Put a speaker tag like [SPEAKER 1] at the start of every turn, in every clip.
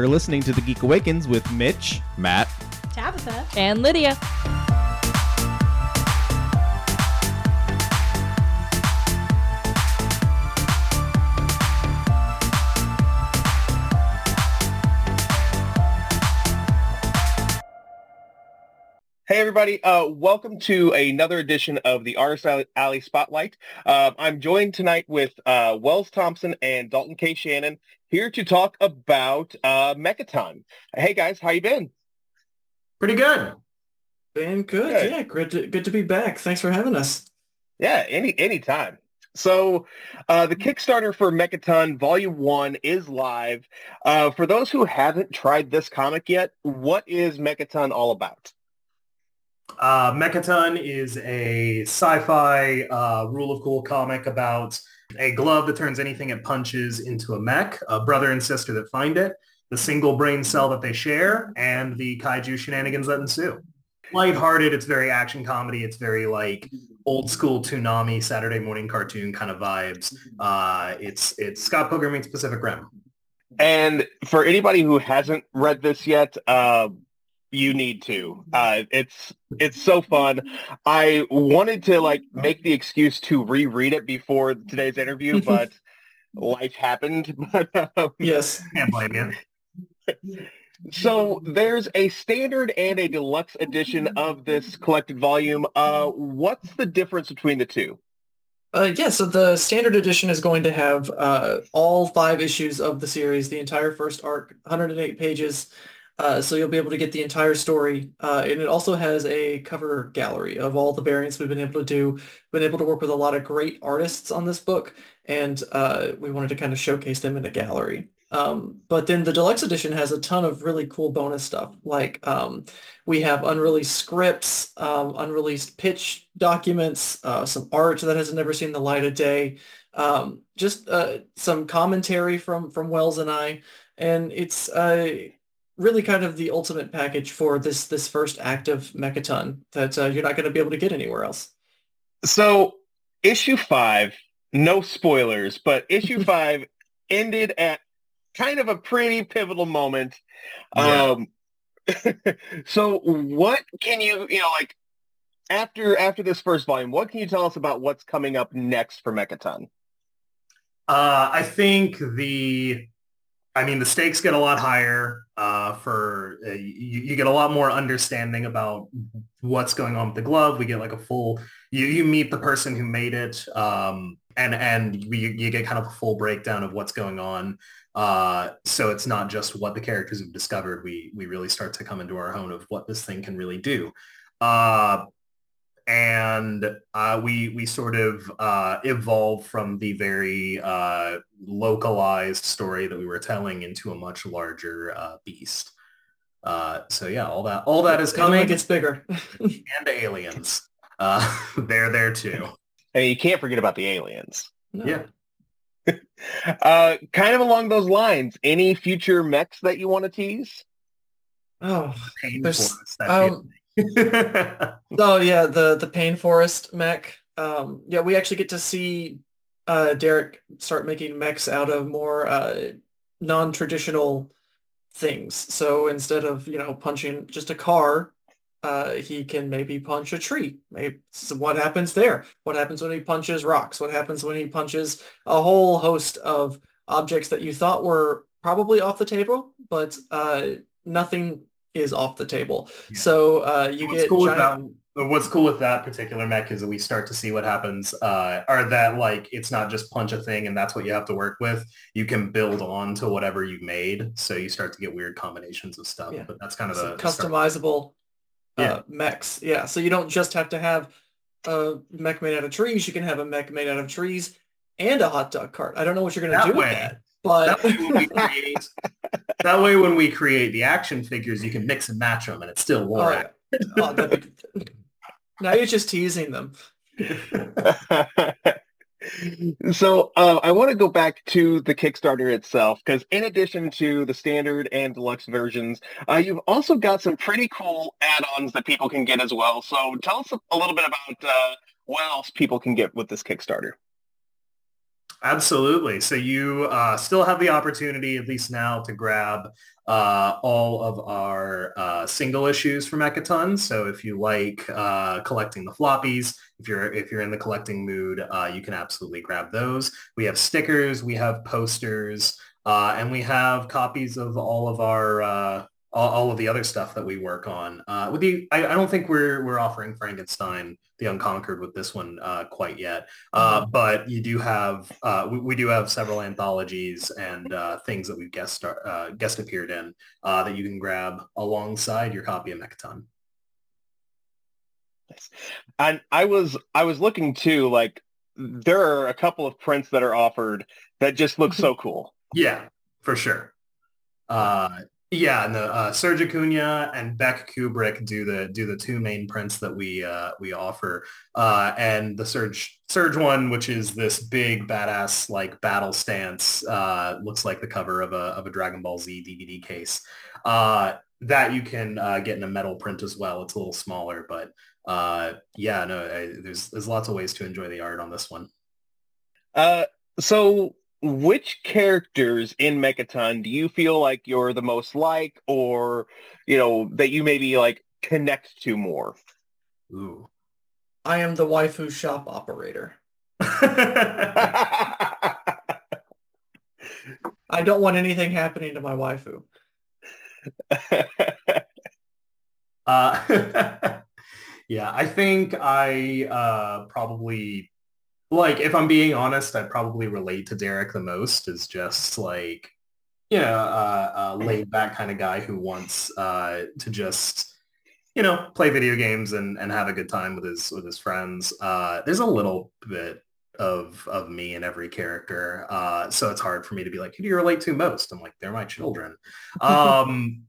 [SPEAKER 1] You're listening to The Geek Awakens with Mitch,
[SPEAKER 2] Matt,
[SPEAKER 3] Tabitha.
[SPEAKER 4] And Lydia.
[SPEAKER 5] Hey everybody, uh, welcome to another edition of the Artist Alley Spotlight. Uh, I'm joined tonight with uh, Wells Thompson and Dalton K. Shannon here to talk about uh, Mechaton. Hey guys, how you been?
[SPEAKER 6] Pretty good.
[SPEAKER 7] Been good.
[SPEAKER 5] Good.
[SPEAKER 7] Yeah, good to, good to be back. Thanks for having us.
[SPEAKER 5] Yeah, any anytime. So uh, the Kickstarter for Mechaton Volume 1 is live. Uh, for those who haven't tried this comic yet, what is Mechaton all about?
[SPEAKER 6] Uh, Mechaton is a sci-fi uh, rule of cool comic about a glove that turns anything it punches into a mech, a brother and sister that find it, the single brain cell that they share, and the kaiju shenanigans that ensue. Lighthearted, it's very action comedy. It's very like old school Toonami Saturday morning cartoon kind of vibes. Uh, it's it's Scott Pilgrim meets Pacific Rim.
[SPEAKER 5] And for anybody who hasn't read this yet, uh, you need to. Uh, it's it's so fun. I wanted to like make the excuse to reread it before today's interview, but life happened. But, um,
[SPEAKER 7] Yes.
[SPEAKER 6] Can't blame you.
[SPEAKER 5] so there's a standard and a deluxe edition of this collected volume. Uh, what's the difference between the two?
[SPEAKER 7] Uh, yeah, so the standard edition is going to have uh, all five issues of the series, the entire first arc, 108 pages. Uh, so you'll be able to get the entire story. Uh, and it also has a cover gallery of all the variants we've been able to do. We've Been able to work with a lot of great artists on this book, and uh, we wanted to kind of showcase them in a gallery. Um, but then the deluxe edition has a ton of really cool bonus stuff. Like um, we have unreleased scripts, um, unreleased pitch documents, uh, some art that has never seen the light of day, um, just uh, some commentary from from Wells and I, and it's really kind of the ultimate package for this this first act of Mechaton that uh, you're not going to be able to get anywhere else.
[SPEAKER 5] So issue five, no spoilers, but issue five ended at kind of a pretty pivotal moment.
[SPEAKER 6] Yeah.
[SPEAKER 5] Um, so what can you, you know, like after after this first volume, what can you tell us about what's coming up next for Mechaton?
[SPEAKER 6] Uh, I think the, I mean, the stakes get a lot higher uh, for, uh, you, you get a lot more understanding about what's going on with the glove. We get like a full, you, you meet the person who made it um, and, and we, you get kind of a full breakdown of what's going on. Uh, so it's not just what the characters have discovered. We, we really start to come into our own of what this thing can really do. And uh, we we sort of uh, evolved from the very uh, localized story that we were telling into a much larger uh, beast. Uh, so yeah, all that all that is
[SPEAKER 7] It
[SPEAKER 6] coming,
[SPEAKER 7] gets bigger.
[SPEAKER 6] and aliens. Uh, they're there too.
[SPEAKER 5] And you can't forget about the aliens.
[SPEAKER 7] No.
[SPEAKER 6] Yeah.
[SPEAKER 5] Uh, kind of along those lines, any future mechs that you want to tease?
[SPEAKER 7] Oh, There's- um,
[SPEAKER 6] feeling.
[SPEAKER 7] Oh yeah, the the Pain Forest mech. Um, yeah, we actually get to see uh, Derek start making mechs out of more uh, non-traditional things. So instead of you know punching just a car, uh, he can maybe punch a tree. Maybe so what happens there? What happens when he punches rocks? What happens when he punches a whole host of objects that you thought were probably off the table, but uh, nothing is off the table.
[SPEAKER 6] Yeah.
[SPEAKER 7] So uh, you
[SPEAKER 6] what's
[SPEAKER 7] get
[SPEAKER 6] cool with that what's cool with that particular mech is that we start to see what happens uh or that like it's not just punch a thing and that's what you have to work with you can build on to whatever you made so you start to get weird combinations of stuff
[SPEAKER 7] Yeah.
[SPEAKER 6] but that's kind of
[SPEAKER 7] some
[SPEAKER 6] the
[SPEAKER 7] customizable uh,
[SPEAKER 6] Yeah.
[SPEAKER 7] mechs. Yeah, so you don't just have to have a mech made out of trees. You can have a mech made out of trees and a hot dog cart. I don't know what you're going to do
[SPEAKER 6] way.
[SPEAKER 7] with that, but
[SPEAKER 6] that way when we create that way when we create the action figures you can mix and match them and it's still war
[SPEAKER 7] yeah. Oh, be- now you're just teasing them.
[SPEAKER 5] so uh, I want to go back to the Kickstarter itself because in addition to the standard and deluxe versions, uh, you've also got some pretty cool add-ons that people can get as well. So tell us a, a little bit about uh, what else people can get with this Kickstarter.
[SPEAKER 6] Absolutely. So you uh, still have the opportunity, at least now, to grab uh, all of our uh, single issues from Mechaton. So if you like uh, collecting the floppies, if you're if you're in the collecting mood, uh, you can absolutely grab those. We have stickers, we have posters, uh, and we have copies of all of our all, all, of the other stuff that we work on. with the, I, I, don't think we're we're offering Frankenstein the Unconquered with this one uh, quite yet. Uh, mm-hmm. but you do have, uh, we, we, do have several anthologies and uh, things that we've guest star, uh, guest appeared in uh, that you can grab alongside your copy of Mechaton.
[SPEAKER 5] Nice. And I was I was looking too, like there are a couple of prints that are offered that just look so cool.
[SPEAKER 6] Yeah, for sure. Uh, yeah, and the uh, Serge Acuna and Beck Kubrick do the do the two main prints that we uh, we offer, uh, and the Serge Serge one, which is this big badass like battle stance, uh, looks like the cover of a of a Dragon Ball Z DVD case. Uh, that you can uh, get in a metal print as well. It's a little smaller, but uh, yeah, no, I, there's there's lots of ways to enjoy the art on this one.
[SPEAKER 5] Uh, so which characters in Mechaton do you feel like you're the most like or, you know, that you maybe like connect to more?
[SPEAKER 6] Ooh.
[SPEAKER 7] I am the waifu shop operator. I don't want anything happening to my waifu.
[SPEAKER 6] uh, yeah, I think I uh, probably like if I'm being honest, I probably relate to Derek the most is just like, you know, uh, a laid back kind of guy who wants uh, to just, you know, play video games and, and have a good time with his with his friends. Uh, there's a little bit of of me in every character, uh, so it's hard for me to be like, who do you relate to most? I'm like, they're my children. Um,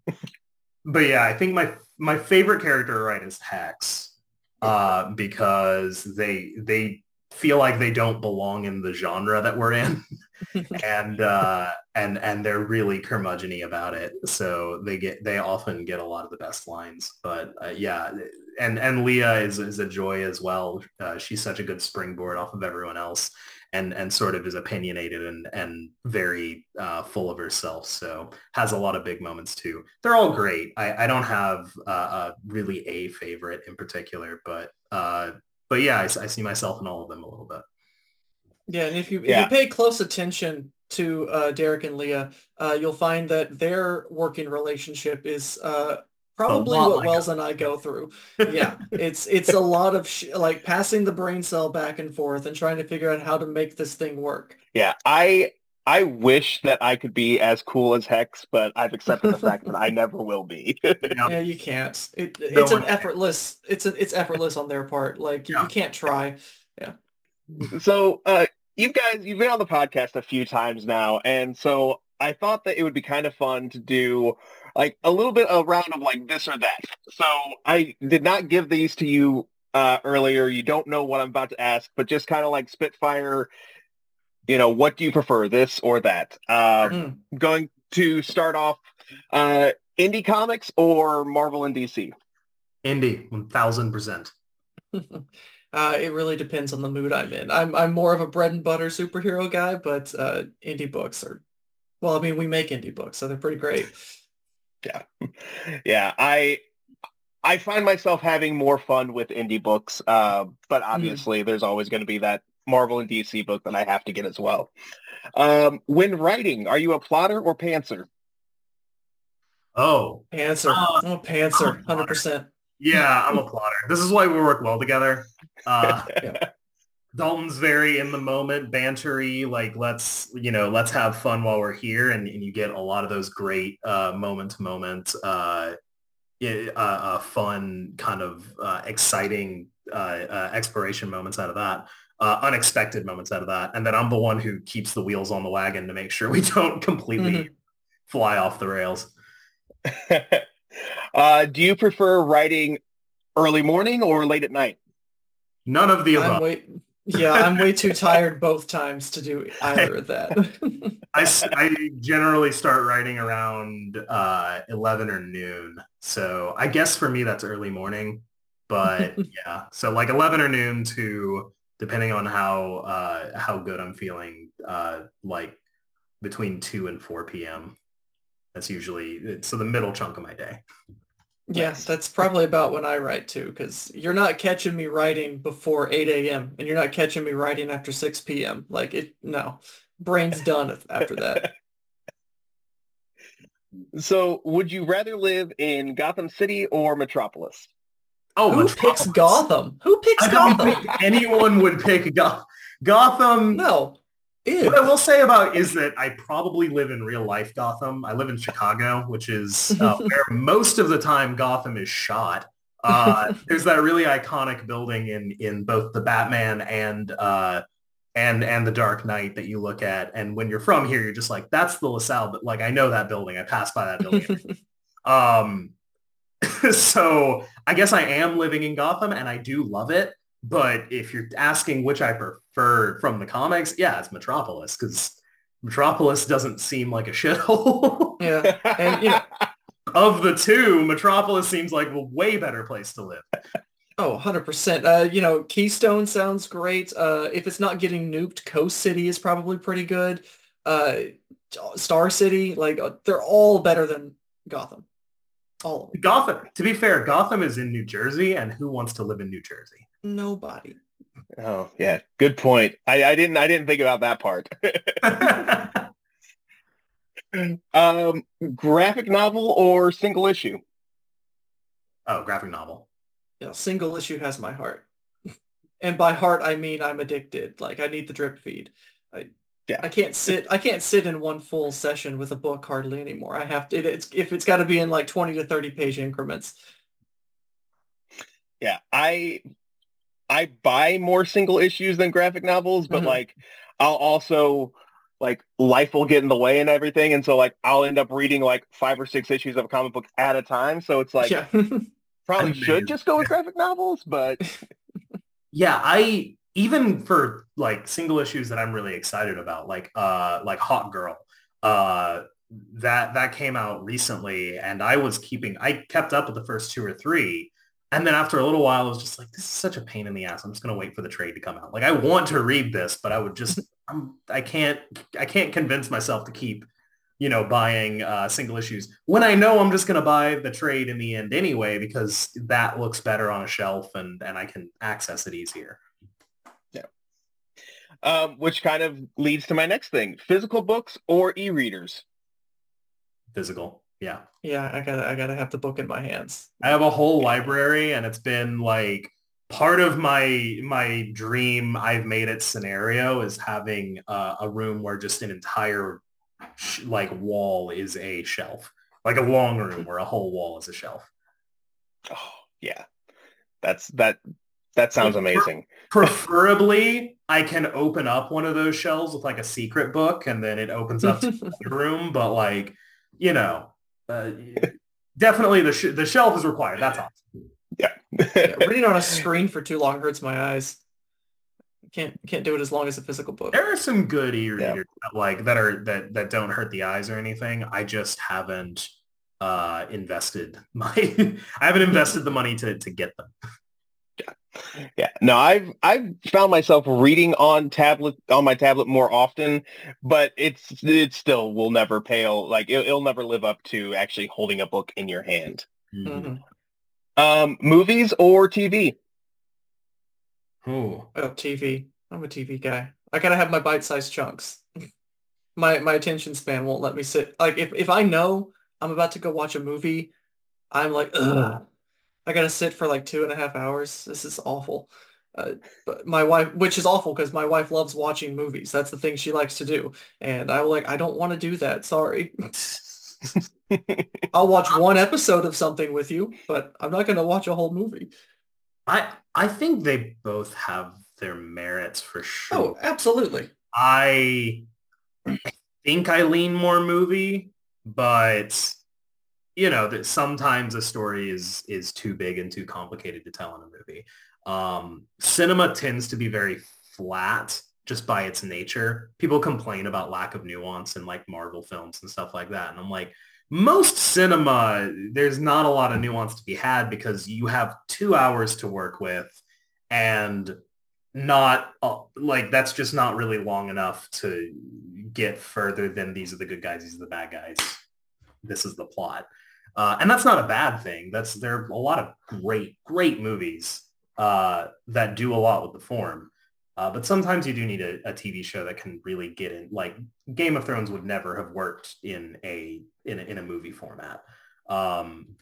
[SPEAKER 6] but yeah, I think my my favorite character right is Hex uh, because they they feel like they don't belong in the genre that we're in and uh and and they're really curmudgeony about it so they get they often get a lot of the best lines but uh, yeah and and leah is, is a joy as well uh, she's such a good springboard off of everyone else and and sort of is opinionated and and very uh, full of herself. So has a lot of big moments too. They're all great. I, I don't have uh, really a favorite in particular, but uh, but yeah, I, I, see myself in all of them a little bit.
[SPEAKER 7] Yeah, and if you yeah. if you pay close attention to uh, Derek and Leah, uh, you'll find that their working relationship is uh, probably what like Wells and I go through. Yeah, it's it's a lot of sh- like passing the brain cell back and forth and trying to figure out how to make this thing work.
[SPEAKER 5] Yeah, I I wish that I could be as cool as Hex, but I've accepted the fact that I never will be.
[SPEAKER 7] yeah, you can't. It, no it's an effortless. It's a, it's effortless on their part. Like yeah. you can't try. Yeah.
[SPEAKER 5] So, uh, you guys, you've been on the podcast a few times now, and so I thought that it would be kind of fun to do like a little bit of round of like this or that. So I did not give these to you uh, earlier. You don't know what I'm about to ask, but just kind of like spitfire you know, what do you prefer, this or that? Uh, mm. Going to start off, uh, indie comics or Marvel and DC?
[SPEAKER 6] Indie, one thousand percent.
[SPEAKER 7] Uh, it really depends on the mood I'm in. I'm I'm more of a bread and butter superhero guy, but uh, indie books are, well, I mean, we make indie books, so they're pretty great.
[SPEAKER 5] Yeah, yeah. I I find myself having more fun with indie books, uh, but hmm. obviously, mm. there's always going to be that Marvel and DC book that I have to get as well. Um, when writing, are you a plotter or pantser?
[SPEAKER 6] Oh,
[SPEAKER 7] pantser. Uh, oh, pantser, hundred percent.
[SPEAKER 6] Yeah, I'm a plotter. This is why we work well together. Uh, yeah. Dalton's very in the moment, bantery, like let's, you know, let's have fun while we're here. And, and you get a lot of those great uh, moment to moment, uh, uh, uh, fun kind of uh, exciting uh, uh, exploration moments out of that uh, unexpected moments out of that. And then I'm the one who keeps the wheels on the wagon to make sure we don't completely mm-hmm. fly off the rails.
[SPEAKER 5] uh, do you prefer writing early morning or late at night?
[SPEAKER 6] None of the above.
[SPEAKER 7] Way, yeah, I'm way too tired both times to do either of that.
[SPEAKER 6] I, I generally start writing around uh, 11 or noon. So I guess for me, that's early morning. But yeah, so like 11 or noon to depending on how uh, how good I'm feeling, uh, like between 2 and 4 p.m. That's usually so the middle chunk of my day.
[SPEAKER 7] Yes, that's probably about when I write too, because you're not catching me writing before 8 a.m. and you're not catching me writing after 6 p.m. Like it, no, brain's done after that.
[SPEAKER 5] So, would you rather live in Gotham City or Metropolis?
[SPEAKER 6] Oh,
[SPEAKER 7] Who picks Gotham? Who picks
[SPEAKER 6] I don't
[SPEAKER 7] Gotham?
[SPEAKER 6] think anyone would pick Gotham. Gotham.
[SPEAKER 7] No. Ew.
[SPEAKER 6] What I will say about is that I probably live in real life Gotham. I live in Chicago, which is uh, where most of the time Gotham is shot. Uh, there's that really iconic building in in both the Batman and uh, and and the Dark Knight that you look at, and when you're from here, you're just like, that's the LaSalle. But like, I know that building. I passed by that building. um, so I guess I am living in Gotham, and I do love it. But if you're asking which I prefer from the comics, yeah, it's Metropolis because Metropolis doesn't seem like a shithole.
[SPEAKER 7] yeah. And you know,
[SPEAKER 6] of the two, Metropolis seems like a way better place to live.
[SPEAKER 7] oh, 100%. Uh, you know, Keystone sounds great. Uh, if it's not getting nuked, Coast City is probably pretty good. Uh, Star City, like uh, they're all better than Gotham. All of them.
[SPEAKER 6] Gotham, to be fair, Gotham is in New Jersey, and who wants to live in New Jersey?
[SPEAKER 7] Nobody.
[SPEAKER 5] Oh, yeah, good point. I, I didn't I didn't think about that part. um, graphic novel or single issue?
[SPEAKER 6] oh, graphic novel.
[SPEAKER 7] You know, single issue has my heart. and by heart, I mean I'm addicted. Like I need the drip feed. I,
[SPEAKER 5] Yeah.
[SPEAKER 7] I can't sit. I can't sit in one full session with a book hardly anymore. I have to. It, it's if it's got to be in like 20 to 30 page increments.
[SPEAKER 5] Yeah, I I buy more single issues than graphic novels, but
[SPEAKER 7] Mhm.
[SPEAKER 5] like I'll also like life will get in the way and everything, and so like I'll end up reading like five or six issues of a comic book at a time. So it's like
[SPEAKER 7] yeah.
[SPEAKER 5] probably should just go with graphic novels, but
[SPEAKER 6] Yeah, I even for like single issues that I'm really excited about, like uh like Hot Girl, uh that that came out recently and I was keeping I kept up with the first two or three. And then after a little while, I was just like, this is such a pain in the ass. I'm just gonna wait for the trade to come out. Like I want to read this, but I would just I'm I can't I can't convince myself to keep, you know, buying uh single issues when I know I'm just gonna buy the trade in the end anyway, because that looks better on a shelf and and I can access it easier.
[SPEAKER 5] Um, which kind of leads to my next thing: physical books or e-readers.
[SPEAKER 6] Physical. Yeah.
[SPEAKER 7] yeah. I gotta. I gotta have the book in my hands.
[SPEAKER 6] I have a whole library and it's been like part of my my dream I've made it scenario is having uh, a room where just an entire sh- like wall is a shelf. Like a long room where a whole wall is a shelf.
[SPEAKER 5] Oh, yeah, that's that. That sounds amazing.
[SPEAKER 6] Preferably, I can open up one of those shelves with like a secret book and then it opens up to the room. But like, you know, uh, definitely the, sh- the shelf is required. That's awesome.
[SPEAKER 7] Yeah, reading on a screen for too long hurts my eyes. Can't can't do it as long as a physical book.
[SPEAKER 6] There are some good e-readers that like that are that that don't hurt the eyes or anything. I just haven't uh invested my I haven't invested the money to to get them.
[SPEAKER 5] Yeah, no, I've I've found myself reading on tablet on my tablet more often, but it's it still will never pale like it, it'll never live up to actually holding a book in your hand.
[SPEAKER 7] Mhm.
[SPEAKER 5] Um, movies or TV?
[SPEAKER 6] Ooh.
[SPEAKER 7] Oh, TV. I'm a TV guy. I gotta have my bite-sized chunks. my my attention span won't let me sit. Like if if I know I'm about to go watch a movie, I'm like, ugh. I gotta sit for like two and a half hours. This is awful. Uh, but my wife, which is awful because my wife loves watching movies. That's the thing she likes to do. And I'm like, I don't want to do that. Sorry. I'll watch one episode of something with you, but I'm not gonna watch a whole movie.
[SPEAKER 6] I I think they both have their merits for sure.
[SPEAKER 7] Oh, absolutely.
[SPEAKER 6] I think I lean more movie, but you know that sometimes a story is is too big and too complicated to tell in a movie. Um, cinema tends to be very flat just by its nature. People complain about lack of nuance in like Marvel films and stuff like that, and I'm like, most cinema, there's not a lot of nuance to be had because you have two hours to work with, and not uh, like that's just not really long enough to get further than these are the good guys, these are the bad guys. This is the plot. Uh, and that's not a bad thing. That's there are a lot of great, great movies uh, that do a lot with the form. Uh, but sometimes you do need a, a, TV show that can really get in. Like Game of Thrones would never have worked in a in a, in a movie format. Um,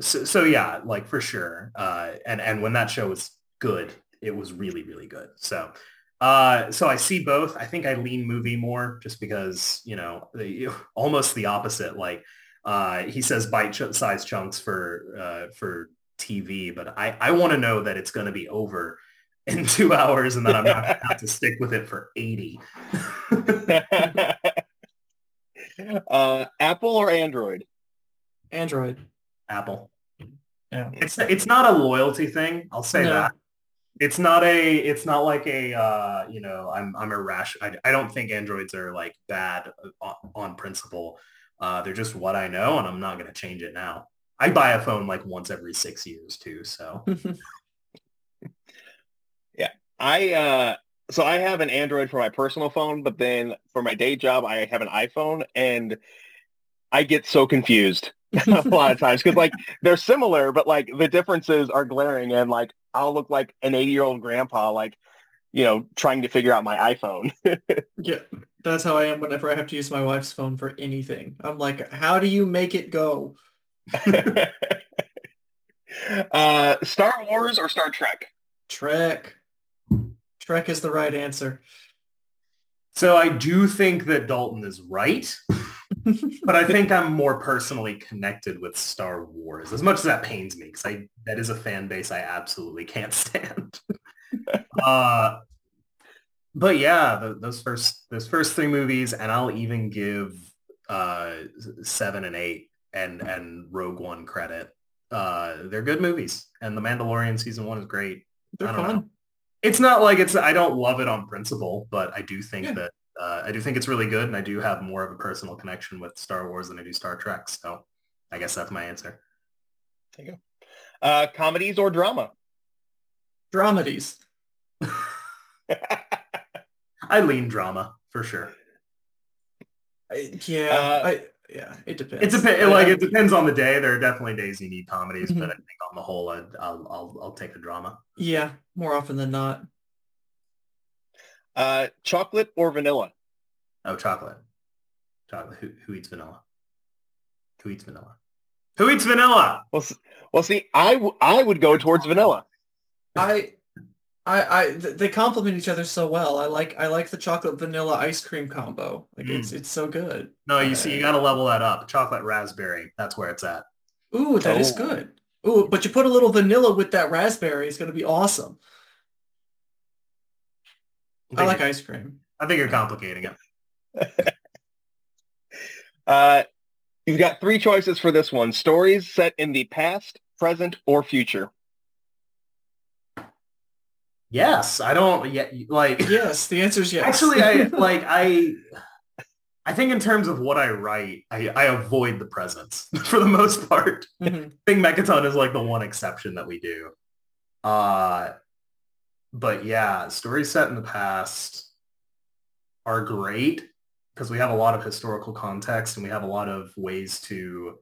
[SPEAKER 6] so, so yeah, like for sure. Uh, and and when that show was good, it was really really good. So uh, so I see both. I think I lean movie more just because you know the, almost the opposite. Like uh, he says bite ch- size chunks for uh, for TV, but I I want to know that it's going to be over in two hours and that I'm not going to have to stick with it for eighty.
[SPEAKER 5] uh, Apple or Android?
[SPEAKER 7] Android.
[SPEAKER 6] Apple.
[SPEAKER 7] Yeah.
[SPEAKER 6] It's it's not a loyalty thing. I'll say no. that. It's not a it's not like a uh, you know, I'm I'm a rash I, I don't think androids are like bad on, on principle. Uh, they're just what I know and I'm not going to change it now. I buy a phone like once every 6 years too, so.
[SPEAKER 5] yeah. I uh so I have an Android for my personal phone, but then for my day job I have an iPhone and I get so confused a lot of times because like they're similar, but like the differences are glaring and like I'll look like an 80 year old grandpa, like, you know, trying to figure out my iPhone.
[SPEAKER 7] yeah, that's how I am whenever I have to use my wife's phone for anything. I'm like, how do you make it go?
[SPEAKER 5] uh, Star Wars or Star Trek?
[SPEAKER 7] Trek. Trek is the right answer.
[SPEAKER 6] So I do think that Dalton is right but I think I'm more personally connected with Star Wars, as much as that pains me, because I that is a fan base I absolutely can't stand. uh, but yeah, the, those first those first three movies, and I'll even give uh, seven and eight and and Rogue One credit. Uh, they're good movies, and The Mandalorian season one is great.
[SPEAKER 7] They're fun. Know.
[SPEAKER 6] It's not like it's I don't love it on principle, but I do think yeah. that uh, I do think it's really good, and I do have more of a personal connection with Star Wars than I do Star Trek. So I guess that's my answer.
[SPEAKER 5] There you go. Uh, comedies or drama?
[SPEAKER 7] Dramedies.
[SPEAKER 6] I lean drama for sure.
[SPEAKER 7] I, yeah, uh, I, yeah, it depends.
[SPEAKER 6] It depends. Like it depends on the day. There are definitely days you need comedies, mm-hmm. but I think on the whole, I'd, I'll I'll I'll take the drama.
[SPEAKER 7] Yeah, more often than not.
[SPEAKER 5] Uh, chocolate or vanilla?
[SPEAKER 6] Oh, chocolate. Chocolate. Who, who eats vanilla? Who eats vanilla? Who eats vanilla?
[SPEAKER 5] Well, well, see, I, w- I would go towards vanilla.
[SPEAKER 7] I, I, I, they complement each other so well. I like, I like the chocolate vanilla ice cream combo. Like mm. it's, it's so good.
[SPEAKER 6] No, you uh, see, you got to level that up. Chocolate raspberry. That's where it's at.
[SPEAKER 7] Ooh, that oh. is good. Ooh, but you put a little vanilla with that raspberry. It's going to be awesome. I, I like ice cream.
[SPEAKER 6] I think you're complicating it.
[SPEAKER 5] uh, you've got three choices for this one. Stories set in the past, present, or future.
[SPEAKER 6] Yes, I don't yet like
[SPEAKER 7] Yes, the answer is yes.
[SPEAKER 6] Actually, I like I I think in terms of what I write, I, I avoid the presence for the most part. Mm-hmm. I think Mechaton is like the one exception that we do. Uh but yeah, stories set in the past are great because we have a lot of historical context and we have a lot of ways to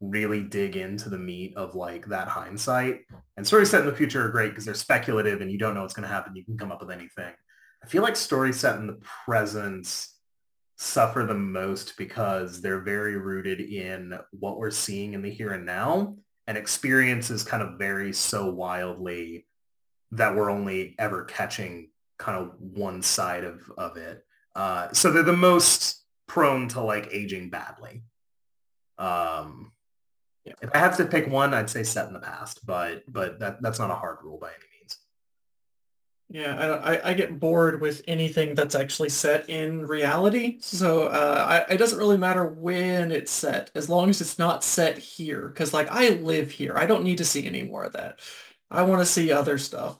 [SPEAKER 6] really dig into the meat of like that hindsight. And stories set in the future are great because they're speculative and you don't know what's going to happen. You can come up with anything. I feel like stories set in the present suffer the most because they're very rooted in what we're seeing in the here and now and experiences kind of vary so wildly that we're only ever catching kind of one side of, of it. Uh, so they're the most prone to like aging badly. Um, yeah. If I have to pick one, I'd say set in the past, but but that that's not a hard rule by any means.
[SPEAKER 7] Yeah, I, I get bored with anything that's actually set in reality. So uh, I, it doesn't really matter when it's set, as long as it's not set here. Because like I live here, I don't need to see any more of that. I want to see other stuff.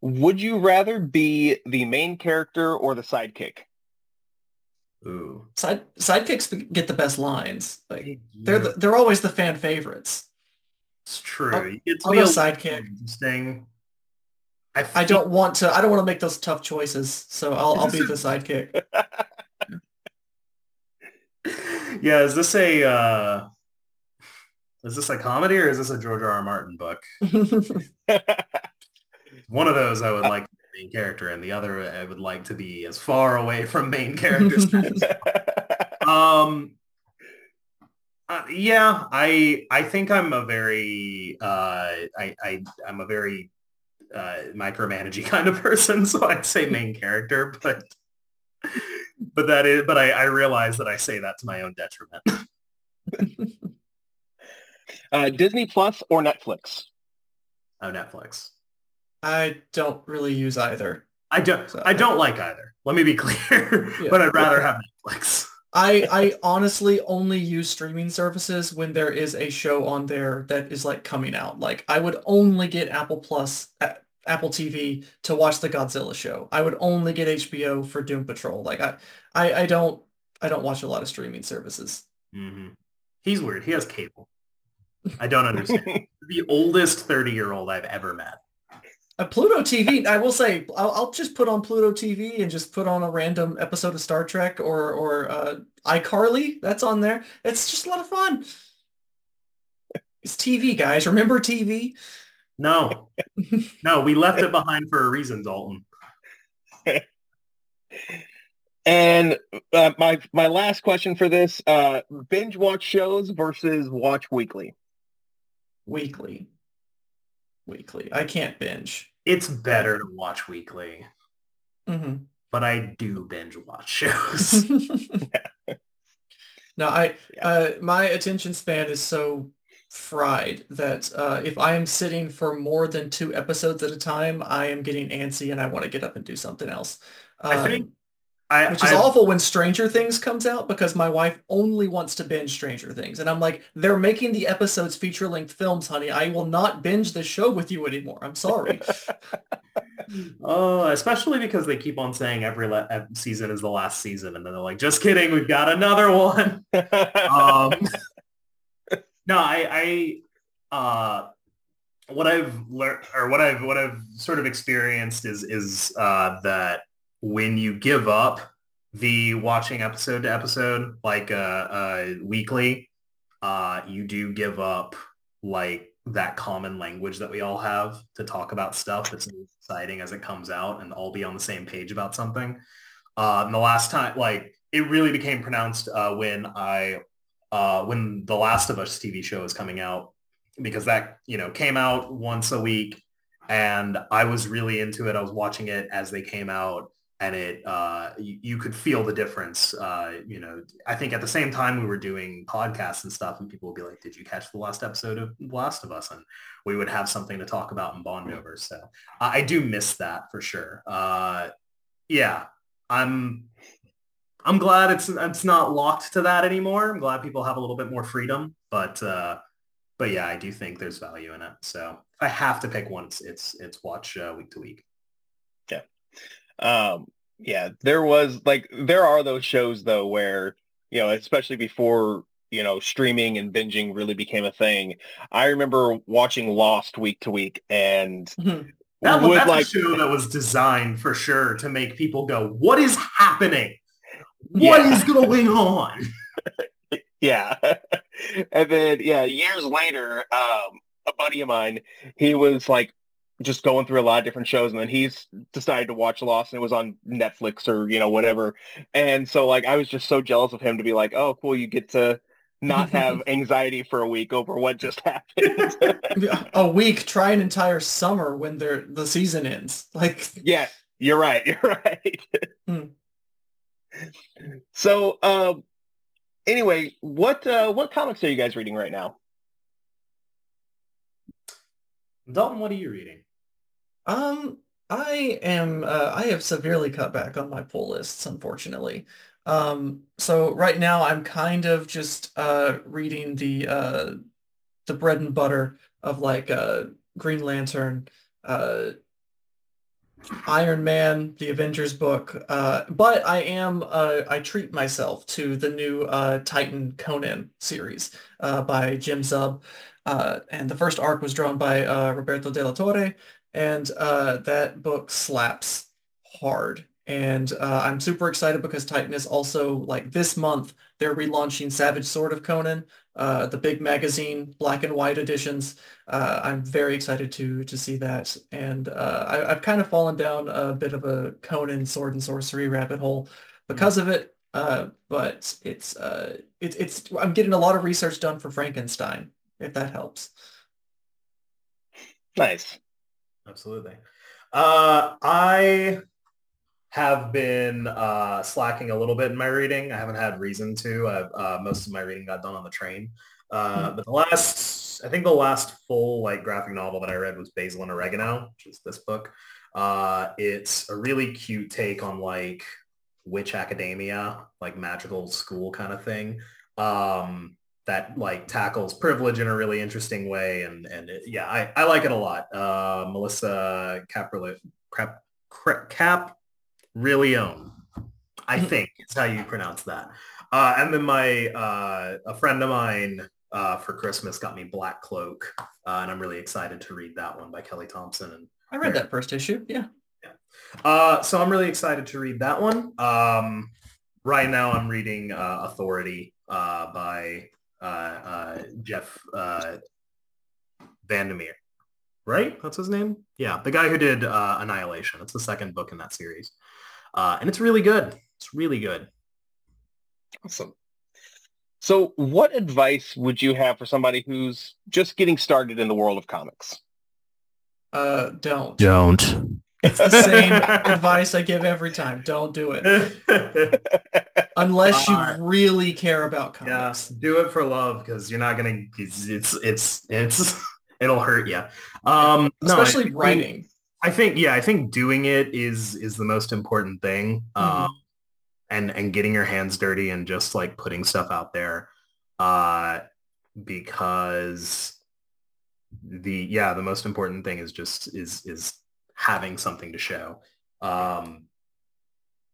[SPEAKER 5] Would you rather be the main character or the sidekick?
[SPEAKER 6] Ooh.
[SPEAKER 7] Side sidekicks get the best lines. Like yeah. they're the, they're always the fan favorites.
[SPEAKER 6] It's true.
[SPEAKER 7] I'll, I'll a sidekick.
[SPEAKER 6] Thing. I,
[SPEAKER 7] I don't want to. I don't want to make those tough choices, so I'll I'll be the sidekick.
[SPEAKER 6] yeah, is this a uh, is this a comedy or is this a George R. R. Martin book? One of those I would like main character, and the other I would like to be as far away from main characters. um, uh, yeah, I I think I'm a very uh, I, I I'm a very uh, micromanaging kind of person, so I'd say main character, but but that is but I, I realize that I say that to my own detriment.
[SPEAKER 5] uh, Disney Plus or Netflix?
[SPEAKER 6] Oh, Netflix.
[SPEAKER 7] I don't really use either.
[SPEAKER 6] I don't
[SPEAKER 7] So-
[SPEAKER 6] I don't like either. Let me be clear,
[SPEAKER 7] Yeah.
[SPEAKER 6] but I'd rather have Netflix.
[SPEAKER 7] I I honestly only use streaming services when there is a show on there that is like coming out. Like I would only get Apple Plus, Apple TV to watch the Godzilla show. I would only get HBO for Doom Patrol. Like I I, I don't I don't watch a lot of streaming services.
[SPEAKER 6] hmm He's weird. He has cable. I don't understand. the oldest 30 year old I've ever met.
[SPEAKER 7] Uh, Pluto TV, I will say, I'll, I'll just put on Pluto TV and just put on a random episode of Star Trek or or uh, iCarly. That's on there. It's just a lot of fun. It's TV, guys. Remember TV?
[SPEAKER 6] No, no, we left it behind for a reason, Dalton.
[SPEAKER 5] And uh, my my last question for this: uh, binge watch shows versus watch weekly.
[SPEAKER 7] Weekly. Weekly. I can't binge.
[SPEAKER 6] It's better to watch weekly,
[SPEAKER 7] hmm
[SPEAKER 6] but I do binge watch shows.
[SPEAKER 7] no, I
[SPEAKER 5] Yeah.
[SPEAKER 7] uh, my attention span is so fried that uh, if I am sitting for more than two episodes at a time, I am getting antsy and I want to get up and do something else.
[SPEAKER 6] I think
[SPEAKER 7] Um,
[SPEAKER 6] I,
[SPEAKER 7] which is
[SPEAKER 6] I-
[SPEAKER 7] awful when Stranger Things comes out because my wife only wants to binge Stranger Things. And I'm like, they're making the episodes feature-length films, honey. I will not binge the show with you anymore. I'm sorry.
[SPEAKER 6] Oh, especially because they keep on saying every le- season is the last season, and then they're like, "Just kidding, we've got another one." um, no, I, I, uh, what I've learned or what I've what I've sort of experienced is is uh, that when you give up the watching episode to episode, like uh, uh, weekly, uh, you do give up like that common language that we all have to talk about stuff that's exciting as it comes out and all be on the same page about something. Uh, and the last time, like it really became pronounced uh, when I, uh, when The Last of Us TV show is coming out, because that, you know, came out once a week and I was really into it. I was watching it as they came out and it, uh, you, you could feel the difference. Uh, you know, I think at the same time we were doing podcasts and stuff and people would be like, did you catch the last episode of Last of Us? And we would have something to talk about and bond over. So I, I do miss that for sure. Uh, yeah, I'm, I'm glad it's, it's not locked to that anymore. I'm glad people have a little bit more freedom, but, uh, but yeah, I do think there's value in it. So if I have to pick one, it's, it's, it's watch uh, week to week.
[SPEAKER 5] Um, yeah, there was like there are those shows though where you know, especially before you know streaming and binging really became a thing. I remember watching Lost week to week and
[SPEAKER 7] Mhm.
[SPEAKER 6] That was that's
[SPEAKER 5] like
[SPEAKER 6] a show that was designed for sure to make people go, "What is happening? What
[SPEAKER 5] Yeah.
[SPEAKER 6] is going on?"
[SPEAKER 5] Yeah. and then yeah, years later, um, a buddy of mine, he was like just going through a lot of different shows and then he's decided to watch Lost and it was on Netflix or, you know, whatever. And so like I was just so jealous of him to be like, Oh, cool, you get to not have anxiety for a week over what just happened.
[SPEAKER 7] a week, try an entire summer when they're, the season ends. Like,
[SPEAKER 5] yeah, you're right. You're right.
[SPEAKER 7] Hmm.
[SPEAKER 5] So um anyway, what uh what comics are you guys reading right now?
[SPEAKER 6] Dalton, what are you reading?
[SPEAKER 7] Um, I am, uh, I have severely cut back on my pull lists, unfortunately. Um, so right now I'm kind of just, uh, reading the, uh, the bread and butter of like, uh, Green Lantern, uh, Iron Man, the Avengers book, uh, but I am uh, I treat myself to the new uh, Titan Conan series uh, by Jim Zub, uh, and the first arc was drawn by uh, Roberto De La Torre, and that book slaps hard. And I'm super excited because Titan is also like this month they're relaunching Savage Sword of Conan, uh, the big magazine, black and white editions. Uh, I'm very excited to to see that, and uh, I, have kind of fallen down a bit of a Conan sword and sorcery rabbit hole because of it. Uh, but it's uh, it's it's I'm getting a lot of research done for Frankenstein, if that helps.
[SPEAKER 5] Nice,
[SPEAKER 6] absolutely. Uh, I have been uh, slacking a little bit in my reading. I haven't had reason to. Uh, most of my reading got done on the train. Uh, hmm. but the last, I think the last full like graphic novel that I read was Basil and Oregano, which is this book. Uh, it's a really cute take on like witch academia, like magical school kind of thing. Um, that like tackles privilege in a really interesting way. And, and it, yeah, I, I like it a lot. Uh, Melissa Caproli, Cap, Cap really own. I mm-hmm. think is how you pronounce that. Uh, and then my uh, a friend of mine uh, for Christmas got me Black Cloak, uh, and I'm really excited to read that one by Kelly Thompson. And
[SPEAKER 7] I read that first issue. Yeah.
[SPEAKER 6] Yeah. Uh, so I'm really excited to read that one. Um, right now, I'm reading uh, Authority by Jeff Vandermeer. Right? That's his name? Yeah, the guy who did Annihilation. It's the second book in that series. Uh, and it's really good. It's really good.
[SPEAKER 5] Awesome. So what advice would you have for somebody who's just getting started in the world of comics?
[SPEAKER 7] Uh, don't.
[SPEAKER 1] Don't.
[SPEAKER 7] It's the same advice I give every time. Don't do it. Unless you uh, really care about comics.
[SPEAKER 6] Yeah, do it for love because you're not gonna. It's it's it's, it's it'll hurt you. Um,
[SPEAKER 7] especially no, I, writing.
[SPEAKER 6] I think yeah, I think doing it is is the most important thing. Mm-hmm. Um, and and getting your hands dirty and just like putting stuff out there uh because the yeah, the most important thing is just is is having something to show. Um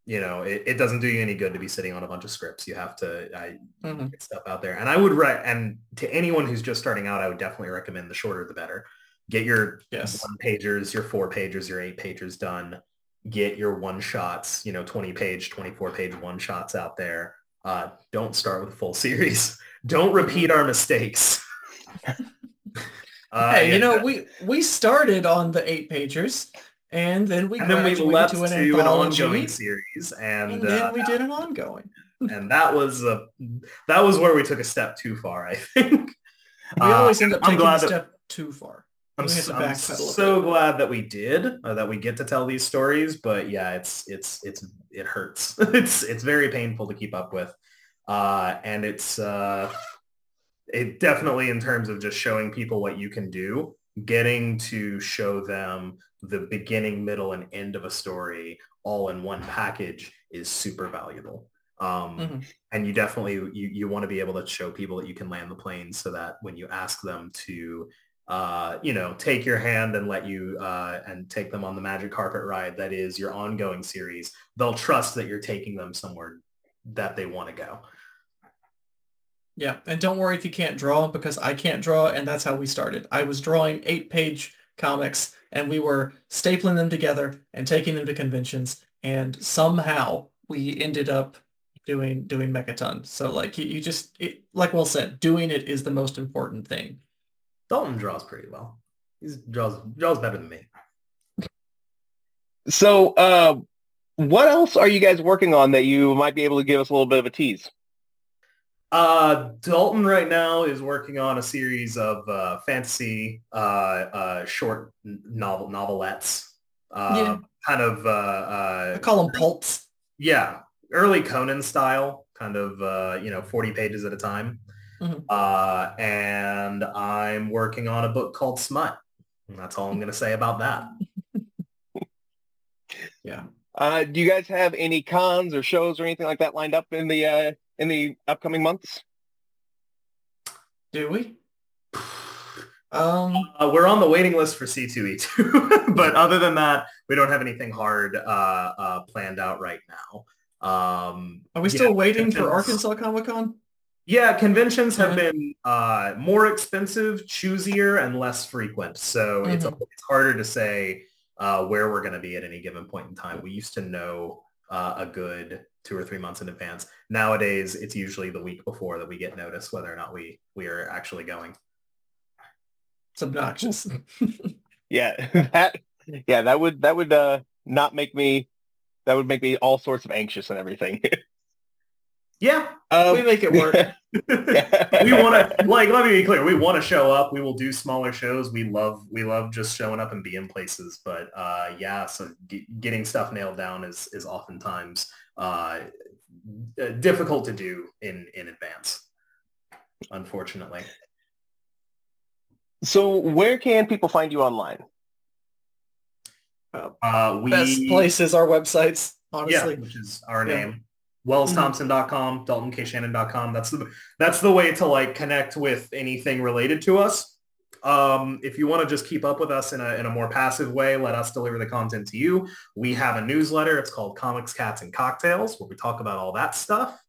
[SPEAKER 6] you know, it, it doesn't do you any good to be sitting on a bunch of scripts. You have to I, mm-hmm. get stuff out there. And I would write, and to anyone who's just starting out, I would definitely recommend the shorter the better get your yes. one pagers, your four pagers, your eight pagers done. Get your one shots, you know, 20 page, 24 page one shots out there. Uh, don't start with a full series. Don't repeat our mistakes.
[SPEAKER 7] uh, hey, you know, we we started on the eight pagers, and then we
[SPEAKER 6] and then we left to an, to an ongoing series, and,
[SPEAKER 7] and then uh, we did an ongoing.
[SPEAKER 6] and that was a that was where we took a step too far. I think
[SPEAKER 7] we always end up taking a step that, too far.
[SPEAKER 6] I'm, so, I'm so glad that we did, uh, that we get to tell these stories. But yeah, it's it's it's it hurts. it's it's very painful to keep up with, uh, and it's uh, it definitely in terms of just showing people what you can do, getting to show them the beginning, middle, and end of a story all in one package is super valuable. Um, mm-hmm. And you definitely you you want to be able to show people that you can land the plane so that when you ask them to uh, you know, take your hand and let you uh, and take them on the magic carpet ride that is your ongoing series, they'll trust that you're taking them somewhere that they want to go.
[SPEAKER 7] Yeah, and don't worry if you can't draw because I can't draw, and that's how we started. I was drawing eight-page comics, and we were stapling them together and taking them to conventions, and somehow we ended up doing doing Mechaton. So like you, you just it, like Wells said, doing it is the most important thing.
[SPEAKER 6] Dalton draws pretty well. He draws draws better than me.
[SPEAKER 5] So, uh, what else are you guys working on that you might be able to give us a little bit of a tease?
[SPEAKER 6] Uh, Dalton right now is working on a series of uh, fantasy uh, uh, short novel novelettes. Uh, yeah. Kind of. Uh, uh,
[SPEAKER 7] I call them pulps.
[SPEAKER 6] Yeah, early Conan style, kind of uh, you know, forty pages at a time. Mm-hmm. Uh, and I'm working on a book called Smut. That's all I'm going to say about that.
[SPEAKER 5] yeah. Uh, do you guys have any cons or shows or anything like that lined up in the uh, in the upcoming months?
[SPEAKER 7] Do we? Um,
[SPEAKER 6] Uh, we're on the waiting list for C2E2, but other than that, we don't have anything hard uh, uh, planned out right now. Um,
[SPEAKER 7] are we
[SPEAKER 6] yeah,
[SPEAKER 7] still waiting for Arkansas Comic Con?
[SPEAKER 6] Yeah, conventions have been uh, more expensive, choosier, and less frequent. So it's,
[SPEAKER 7] Mhm.
[SPEAKER 6] it's harder to say uh, where we're going to be at any given point in time. We used to know uh, a good two or three months in advance. Nowadays, it's usually the week before that we get notice whether or not we we are actually going.
[SPEAKER 7] It's obnoxious.
[SPEAKER 5] Yeah, that yeah that would that would uh not make me that would make me all sorts of anxious and everything.
[SPEAKER 6] Yeah,
[SPEAKER 5] um,
[SPEAKER 7] we make it work.
[SPEAKER 6] we want to like let me be clear we want to show up we will do smaller shows we love we love just showing up and being places but uh yeah so g- getting stuff nailed down is is oftentimes uh uh, difficult to do in in advance unfortunately
[SPEAKER 5] so where can people find you online?
[SPEAKER 6] uh we
[SPEAKER 7] Best place is our websites,
[SPEAKER 6] yeah
[SPEAKER 7] honestly.
[SPEAKER 6] which is our
[SPEAKER 7] Yeah.
[SPEAKER 6] name wellsthompson.com daltonkshannon.com that's the that's the way to like connect with anything related to us. Um, if you want to just keep up with us in a, in a more passive way let us deliver the content to you. We have a newsletter. It's called comics cats and cocktails where we talk about all that stuff.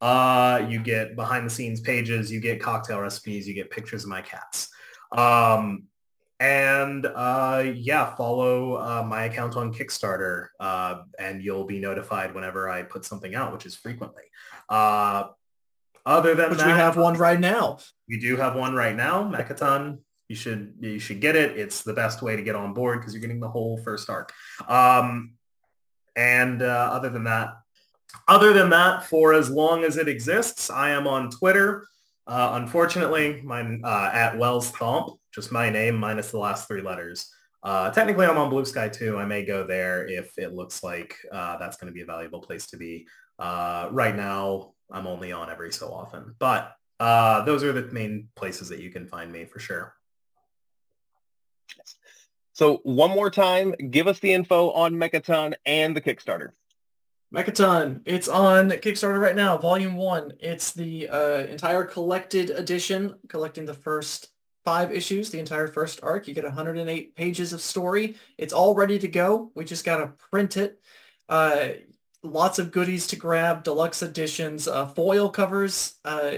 [SPEAKER 6] Uh, you get behind the scenes pages you get cocktail recipes you get pictures of my cats. Um, and uh, yeah, follow uh, my account on Kickstarter, uh, and you'll be notified whenever I put something out, which is frequently. Uh, other than
[SPEAKER 7] Which
[SPEAKER 6] that,
[SPEAKER 7] we have one right now.
[SPEAKER 6] we do have one right now, Mechaton. You should you should get it. It's the best way to get on board because you're getting the whole first arc. Um, and uh, other than that, other than that, for as long as it exists, I am on Twitter. Uh, unfortunately, uh, at Wells Thomp, just my name minus the last three letters. Uh, technically, I'm on Blue Sky too. I may go there if it looks like uh, that's going to be a valuable place to be. Uh, right now, I'm only on every so often, but uh, those are the main places that you can find me for sure.
[SPEAKER 5] So one more time, give us the info on Mechaton and the Kickstarter.
[SPEAKER 7] Mechaton. It's on Kickstarter right now, Volume 1. It's the uh, entire collected edition, collecting the first five issues, the entire first arc. You get 108 pages of story. It's all ready to go. We just got to print it. Uh, lots of goodies to grab, deluxe editions, uh, foil covers, uh,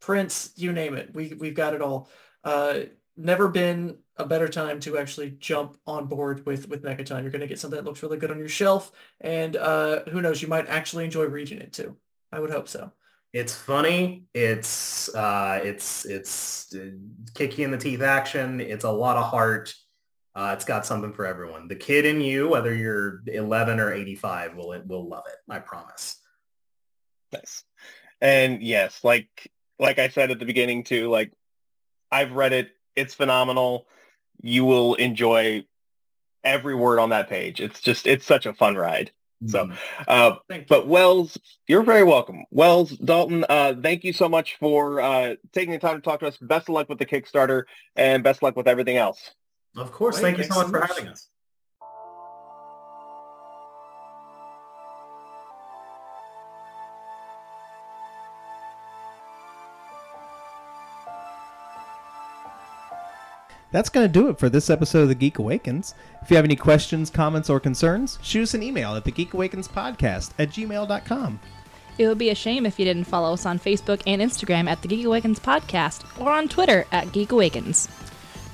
[SPEAKER 7] prints, you name it. We, we've got it all. Uh, never been a better time to actually jump on board with with Mechaton. You're going to get something that looks really good on your shelf, and uh, who knows, you might actually enjoy reading it too. I would hope so.
[SPEAKER 6] It's funny. It's uh, it's it's uh, kick you in the teeth action. It's a lot of heart. Uh, it's got something for everyone. The kid in you, whether you're 11 or 85, will will love it. I promise.
[SPEAKER 5] Nice. And yes, like like I said at the beginning too, like I've read it. It's phenomenal. You will enjoy every word on that page. It's just it's such a fun ride. So, uh, but Wells, you're very welcome. Wells, Dalton, uh, thank you so much for uh, taking the time to talk to us. Best of luck with the Kickstarter and best of luck with everything else.
[SPEAKER 6] Of course.
[SPEAKER 7] Right,
[SPEAKER 6] Thank you so much
[SPEAKER 7] so
[SPEAKER 6] for
[SPEAKER 7] much.
[SPEAKER 6] having us.
[SPEAKER 1] That's going to do it for this episode of The Geek Awakens. If you have any questions, comments, or concerns, shoot us an email at thegeekawakenspodcast at gmail.com.
[SPEAKER 2] It would be a shame if you didn't follow us on Facebook and Instagram at the Geek Awakens Podcast or on Twitter at Geek Awakens.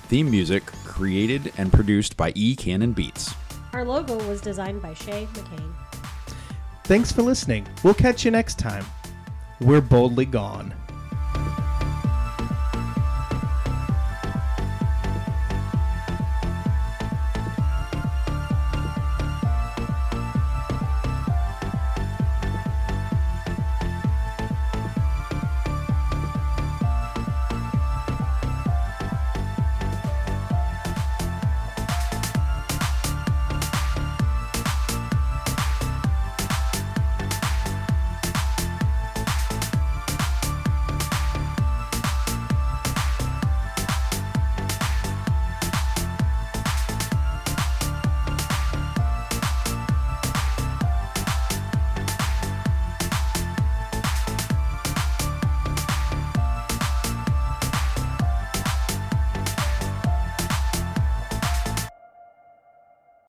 [SPEAKER 3] Theme music created and produced by E. Cannon Beats.
[SPEAKER 4] Our logo was designed by Shay McCain.
[SPEAKER 1] Thanks for listening. We'll catch you next time. We're boldly gone.